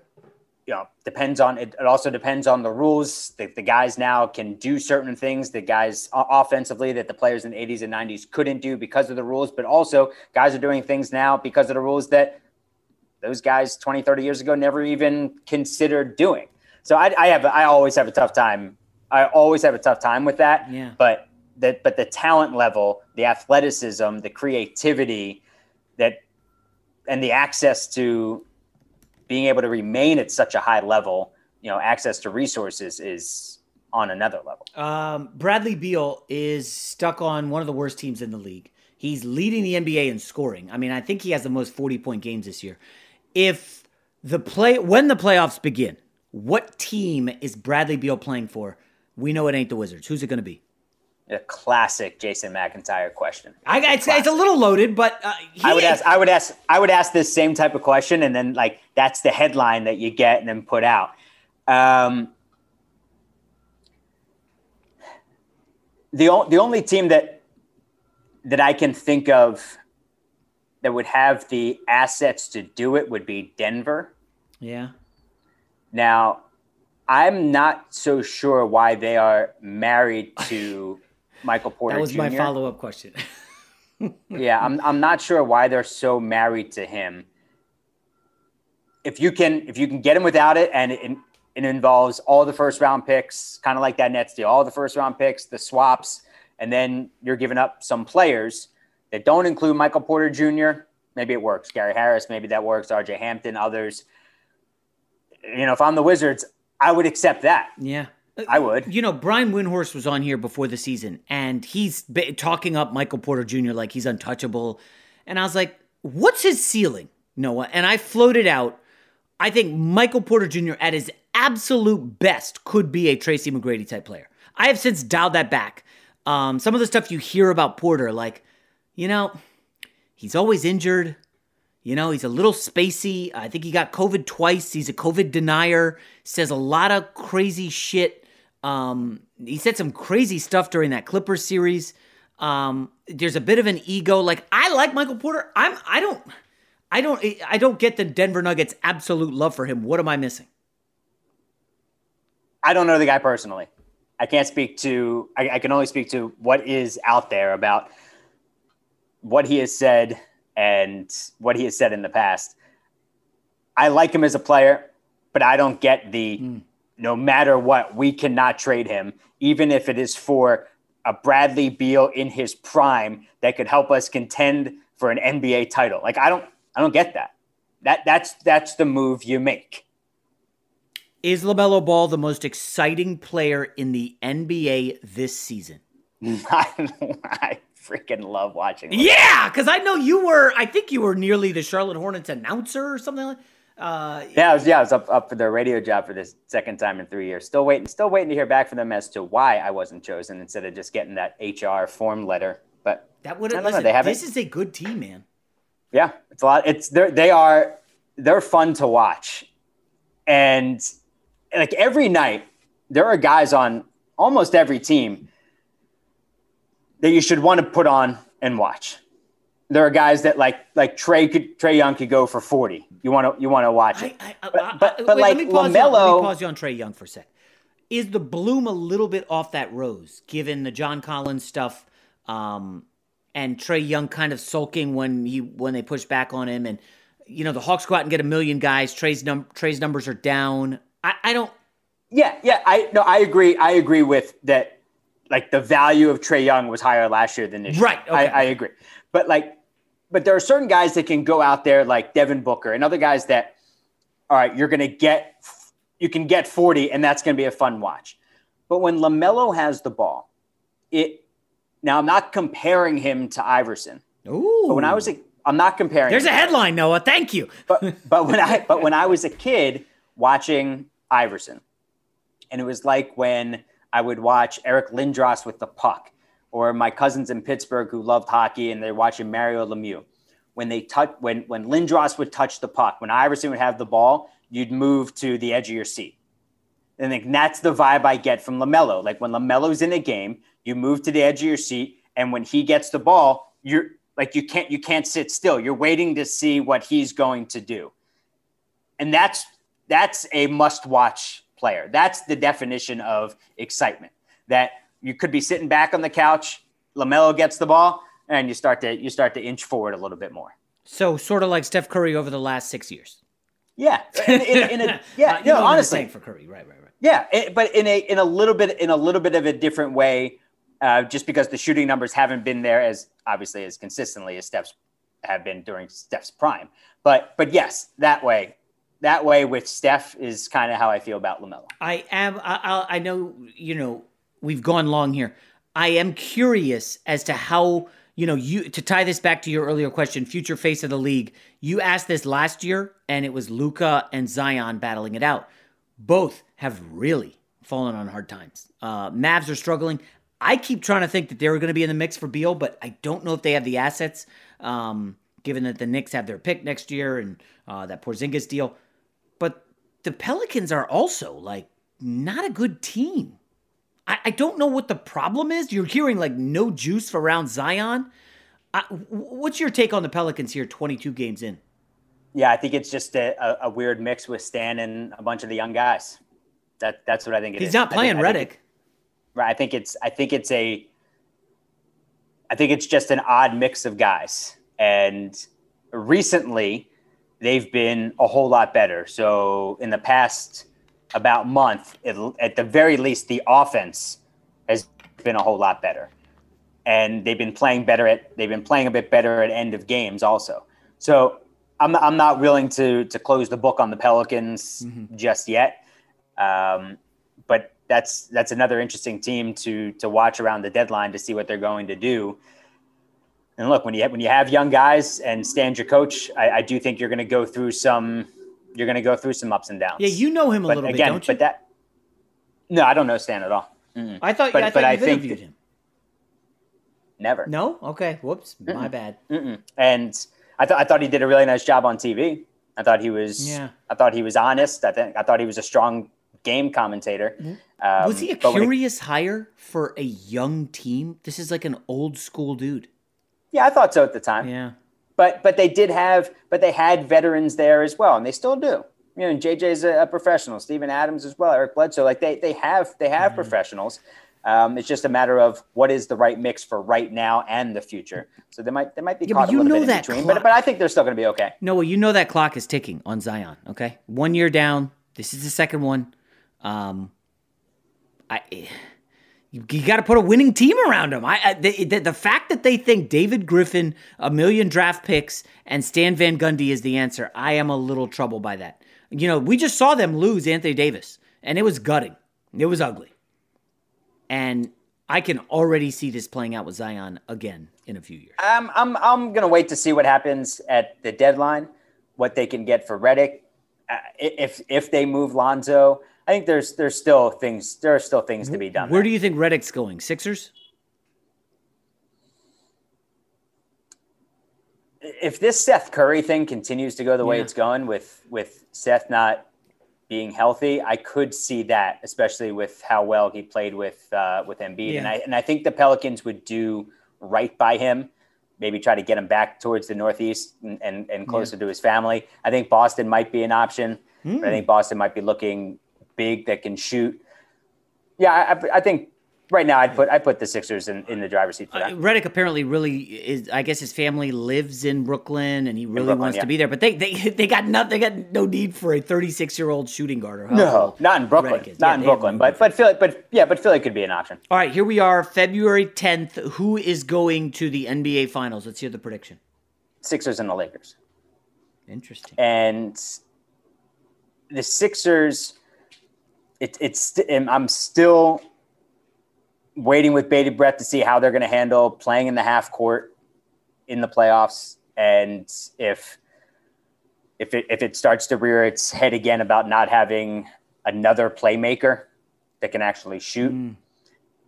you know depends on it, it also depends on the rules. The, the guys now can do certain things the guys offensively that the players in the 80s and 90s couldn't do because of the rules but also guys are doing things now because of the rules that those guys 20 30 years ago never even considered doing so i, I have i always have a tough time i always have a tough time with that Yeah. but that but the talent level the athleticism the creativity that and the access to being able to remain at such a high level you know access to resources is on another level Um, Bradley Beal is stuck on one of the worst teams in the league. He's leading the NBA in scoring. I mean, I think he has the most 40 point games this year. If the play, when the playoffs begin, what team is Bradley Beal playing for? We know it ain't the Wizards. Who's it going to be? a classic jason mcintyre question I, it's, it's a little loaded, but uh, he, I would ask. I would ask. I would ask this same type of question, and then like that's the headline that you get and then put out. Um, the o- the only team that that I can think of that would have the assets to do it would be Denver. Yeah. Now, I'm not so sure why they are married to Michael Porter. That was Jr. my follow up question. yeah, I'm I'm not sure why they're so married to him. If you can if you can get him without it, and it, it involves all the first round picks, kind of like that Nets deal, all the first round picks, the swaps, and then you're giving up some players that don't include Michael Porter Jr. Maybe it works. Gary Harris, maybe that works. R.J. Hampton, others. You know, if I'm the Wizards, I would accept that. Yeah. I would. You know, Brian Windhorst was on here before the season, and he's talking up Michael Porter Jr. like he's untouchable. And I was like, what's his ceiling, Noah? And I floated out. I think Michael Porter Jr. at his absolute best could be a Tracy McGrady type player. I have since dialed that back. Um, some of the stuff you hear about Porter, like, you know, he's always injured. You know, he's a little spacey. I think he got COVID twice. He's a COVID denier. Says a lot of crazy shit. Um, he said some crazy stuff during that Clippers series. Um, there's a bit of an ego. Like I like Michael Porter. I'm. I don't. I don't. I don't get the Denver Nuggets' absolute love for him. What am I missing? I don't know the guy personally. I can't speak to. I, I can only speak to what is out there about what he has said and what he has said in the past. I like him as a player, but I don't get the mm. no matter what, we cannot trade him, even if it is for a Bradley Beal in his prime that could help us contend for an NBA title. Like I don't I don't get that. That that's that's the move you make. Is LaMelo Ball the most exciting player in the NBA this season? I, freaking love watching. Yeah, because I know you were. I think you were nearly the Charlotte Hornets announcer or something like. Uh, yeah, I was. Yeah, I was up up for the radio job for this second time in three years. Still waiting. Still waiting to hear back from them as to why I wasn't chosen instead of just getting that HR form letter. But that would have. Listen, they haven't. This is a good team, man. Yeah, it's a lot. It's they they are they're fun to watch, and like every night there are guys on almost every team that you should want to put on and watch. There are guys that like like Trae could Trae Young could go for forty. You want to you want to watch it, I, I, but but, but wait, like let me, pause LaMelo, you, let me pause you on Trae Young for a sec. Is the bloom a little bit off that rose, given the John Collins stuff, um, and Trae Young kind of sulking when he when they push back on him, and you know the Hawks go out and get a million guys. Trae's num Trae's numbers are down. I, I don't. Yeah, yeah, I no, I agree. I agree with that. Like the value of Trae Young was higher last year than this year. Right. Okay. I, I agree. But like, but there are certain guys that can go out there like Devin Booker and other guys that, all right, you're going to get, you can get 40 and that's going to be a fun watch. But when LaMelo has the ball, it, now I'm not comparing him to Iverson. Ooh. But when I was a, I'm not comparing. There's a headline, Noah. Thank you. but but when I but when I was a kid watching Iverson, and it was like when I would watch Eric Lindros with the puck, or my cousins in Pittsburgh who loved hockey and they're watching Mario Lemieux. When they touch, when when Lindros would touch the puck, when Iverson would have the ball, you'd move to the edge of your seat. And like, that's the vibe I get from LaMelo. Like when LaMelo's in a game, you move to the edge of your seat, and when he gets the ball, you're like you can't you can't sit still. You're waiting to see what he's going to do, and that's that's a must-watch player. That's the definition of excitement. That you could be sitting back on the couch, LaMelo gets the ball, and you start to you start to inch forward a little bit more. So sort of like Steph Curry over the last six years. Yeah, in, in, in a, yeah, uh, no, honestly, for Curry, right, right, right. Yeah, it, but in a in a little bit in a little bit of a different way, uh, just because the shooting numbers haven't been there as obviously as consistently as Steph's have been during Steph's prime. But but yes, that way that way with Steph is kind of how I feel about LaMelo. I am. I, I know. You know, we've gone long here. I am curious as to how you know you to tie this back to your earlier question. Future face of the league. You asked this last year, and it was Luka and Zion battling it out. Both have really fallen on hard times. Uh, Mavs are struggling. I keep trying to think that they were going to be in the mix for Beal, but I don't know if they have the assets. Um, given that the Knicks have their pick next year and uh, that Porzingis deal the Pelicans are also like not a good team. I, I don't know what the problem is. You're hearing like no juice around Zion. I, what's your take on the Pelicans here, 22 games in? Yeah, I think it's just a, a, weird mix with Stan and a bunch of the young guys. That that's what I think it is. He's is. not playing I think, Redick. right. I think it's I think it's a I think it's just an odd mix of guys. And recently, they've been a whole lot better. So in the past about month, it, at the very least, the offense has been a whole lot better, and they've been playing better at they've been playing a bit better at end of games also. So I'm I'm not willing to to close the book on the Pelicans mm-hmm. just yet, um, but that's that's another interesting team to to watch around the deadline to see what they're going to do. And look, when you have, when you have young guys and stand your coach, I, I do think you're going to go through some you're going to go through some ups and downs. Yeah, you know him a but little again, bit, don't you? But that no, I don't know Stan at all. Mm-mm. I thought, but, I thought but I think interviewed him. Never. No. Okay. Whoops. Mm-mm. My bad. Mm-mm. And I thought I thought he did a really nice job on TV. I thought he was. Yeah. I thought he was honest. I think I thought he was a strong game commentator. Mm-hmm. Um, was he a curious it, hire for a young team? This is like an old school dude. Yeah, I thought so at the time. Yeah. But but they did have but they had veterans there as well, and they still do. You know, and JJ's a, a professional, Steven Adams as well, Eric Bledsoe. Like they they have they have mm-hmm. professionals. Um, it's just a matter of what is the right mix for right now and the future. So they might they might be Yeah, caught a little know bit that in between, clock- but but I think they're still going to be okay. Noah, you know that clock is ticking on Zion. Okay, one year down. This is the second one. Um, I you, you got to put a winning team around him. I, I the, the fact that they think David Griffin, a million draft picks, and Stan Van Gundy is the answer. I am a little troubled by that. You know, we just saw them lose Anthony Davis, and it was gutting. It was ugly, and I can already see this playing out with Zion again in a few years. I'm I'm I'm going to wait to see what happens at the deadline, what they can get for Redick. Uh, if if they move Lonzo, I think there's there's still things there are still things to be done. Where do you think Redick's going? Sixers? if this Seth Curry thing continues to go the way it's going with with Seth not being healthy, I could see that, especially with how well he played with uh, with Embiid, and I and I think the Pelicans would do right by him. Maybe try to get him back towards the Northeast and, and, and closer to his family. I think Boston might be an option. But Hmm. I think Boston might be looking big that can shoot. Yeah, I, I- think right now I'd put I put the Sixers in, in the driver's seat for that. Uh, Redick apparently really is. I guess his family lives in Brooklyn, and he really Brooklyn, wants yeah. to be there. But they they they got no they got no need for a 36 year old shooting guard. Or No, not in Brooklyn. Not Yeah, in Brooklyn. But but Philly, but yeah, but Philly could be an option. All right, here we are, February 10th. Who is going to the NBA Finals? Let's hear the prediction. Sixers and the Lakers. Interesting. And the Sixers, it, it's I'm still waiting with bated breath to see how they're going to handle playing in the half court in the playoffs, and if if it if it starts to rear its head again about not having another playmaker that can actually shoot.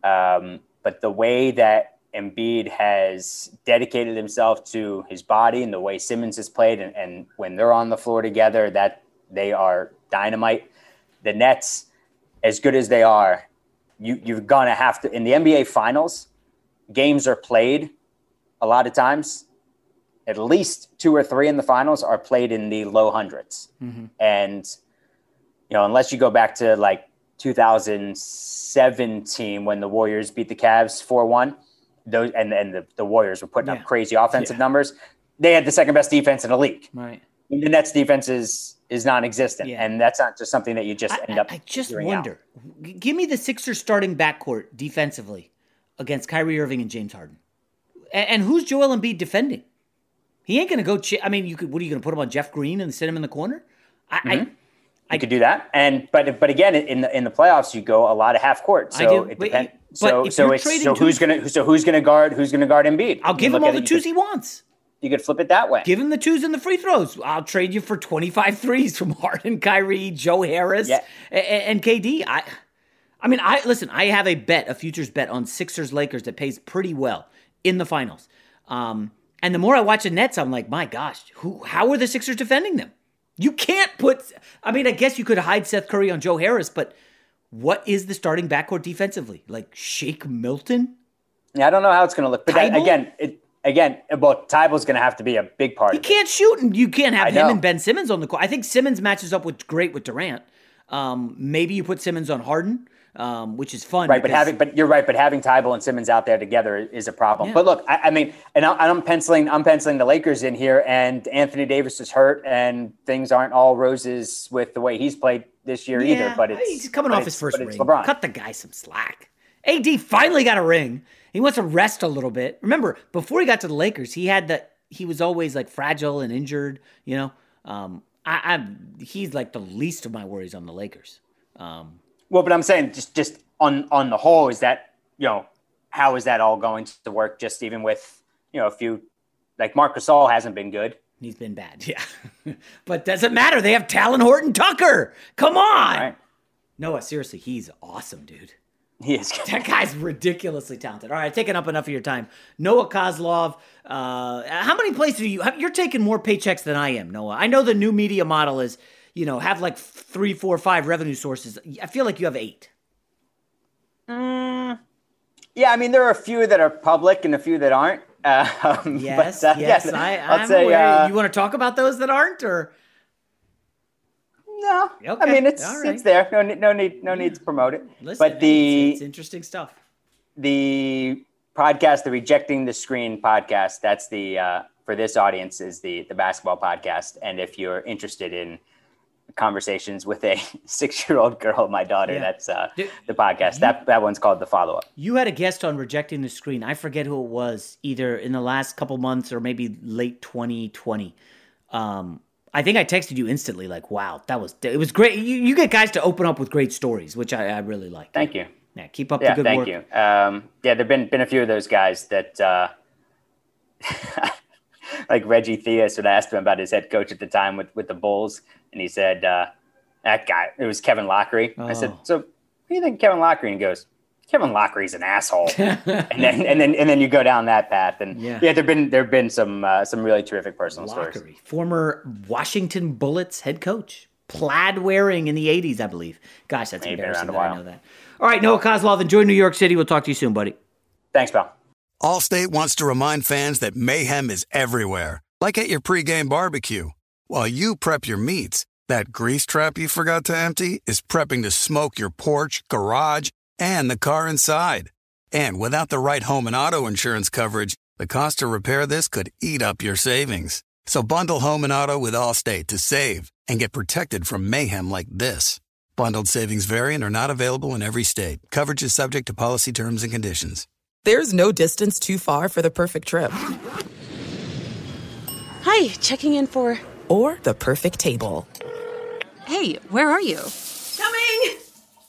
Um, but the way that Embiid has dedicated himself to his body and the way Simmons has played, and, and when they're on the floor together, that they are dynamite. The Nets, as good as they are, you you're gonna have to in the NBA Finals. Games are played a lot of times. At least two or three in the finals are played in the low 100s mm-hmm. and you know unless you go back to like 2017 when the warriors beat the Cavs 4-1 those and, and the, the warriors were putting Yeah. up crazy offensive numbers they had the second best defense in the league Right. the nets defense is is non-existent and that's not just something that you just end up I just figuring out. wonder. Give me the Sixers starting backcourt defensively against Kyrie Irving and James Harden. And, and who's Joel Embiid defending? He ain't gonna go. Chi- I mean, you could. What are you gonna put him on Jeff Green and sit him in the corner? I, Mhm. you could do that and but but again in the in the playoffs you go a lot of half court I so it depends but so if so it's so who's gonna so who's gonna guard who's gonna guard Embiid I'll give him all the twos he wants. You could flip it that way Give him the twos and the free throws. I'll trade you for 25 threes from Harden, Kyrie, Joe Harris, Yeah. a- a- and KD. I, I mean, I listen. I have a bet, a futures bet on Sixers Lakers that pays pretty well in the finals. Um, and the more I watch the Nets, I'm like, my gosh, who? How are the Sixers defending them? You can't put. I mean, I guess you could hide Seth Curry on Joe Harris, but what is the starting backcourt defensively? Like Shake Milton? Yeah, I don't know how it's going to look, but that, again, it again, well, Thybulle's going to have to be a big part. He can't shoot, and you can't have I him know. and Ben Simmons on the court. I think Simmons matches up with great with Durant. Um, maybe you put Simmons on Harden, um, which is fun. Right, but having, but you're right, but having Tybalt and Simmons out there together is a problem. Yeah. But look, I, I mean, and I, I'm penciling, I'm penciling the Lakers in here, and Anthony Davis is hurt, and things aren't all roses with the way he's played this year either. But it's he's coming off his first ring. LeBron. Cut the guy some slack. AD finally got a ring. He wants to rest a little bit. Remember, before he got to the Lakers, he had the he was always like fragile and injured. You know, um, I, I'm he's like the least of my worries on the Lakers. Um, Well, but I'm saying just just on on the whole, is that you know how is that all going to work? Just even with you know a few like Marc Gasol hasn't been good. He's been bad, yeah. but doesn't matter. They have Talen Horton Tucker. Come on. Noah, seriously, he's awesome, dude. He is. That guy's ridiculously talented. All right, I've taken up enough of your time. Noah Kozlov, uh, how many places do you? You're taking more paychecks than I am, Noah. I know the new media model is, you know, have like three, four, five revenue sources. I feel like you have eight. Mm, yeah, I mean there are a few that are public and a few that aren't. Um, Yes, but, uh, yes, yeah, I, I'll I'm say, aware. uh, you want to talk about those that aren't, or no? Okay, I mean it's right. it's there. No need, no need, no need to promote it. Listen, but the it's, it's interesting stuff. the podcast, the Rejecting the Screen podcast, that's the uh, for this audience is the the basketball podcast. And if you're interested in conversations with a six year old girl, my daughter, Yeah. that's uh, the podcast. That that one's called the follow up. You had a guest on rejecting the screen. I forget who it was, either in the last couple months or maybe late 2020. Um, I think I texted you instantly, like, "Wow, that was it was great." You, you get guys to open up with great stories, which I, I really like. Thank you. Yeah, keep up yeah, the good thank work. you. Um, yeah, there've been been a few of those guys that, uh, like Reggie Theus, when I asked him about his head coach at the time with with the Bulls, and he said uh, that guy. It was Kevin Loughery. I said, Oh. "So, what do you think, Kevin Loughery?" And he goes, "Kevin Loughery's an asshole." and then and then and then you go down that path, and Yeah. yeah, there've been there've been some uh, some really terrific personal stories. Former Washington Bullets head coach, plaid wearing in the 80s, I believe. Gosh, that's Yeah, you've been embarrassing that I know that. All right, Noah Kozlov, enjoy New York City. We'll talk to you soon, buddy. Thanks, pal. Allstate wants to remind fans that mayhem is everywhere, like at your pregame barbecue. While you prep your meats, that grease trap you forgot to empty is prepping to smoke your porch, garage, and the car inside. And without the right home and auto insurance coverage, the cost to repair this could eat up your savings. So bundle home and auto with Allstate to save and get protected from mayhem like this. Bundled savings variant are not available in every state. Coverage is subject to policy terms and conditions. There's no distance too far for the perfect trip. Hi, checking in for. Or the perfect table. Hey, where are you? Coming!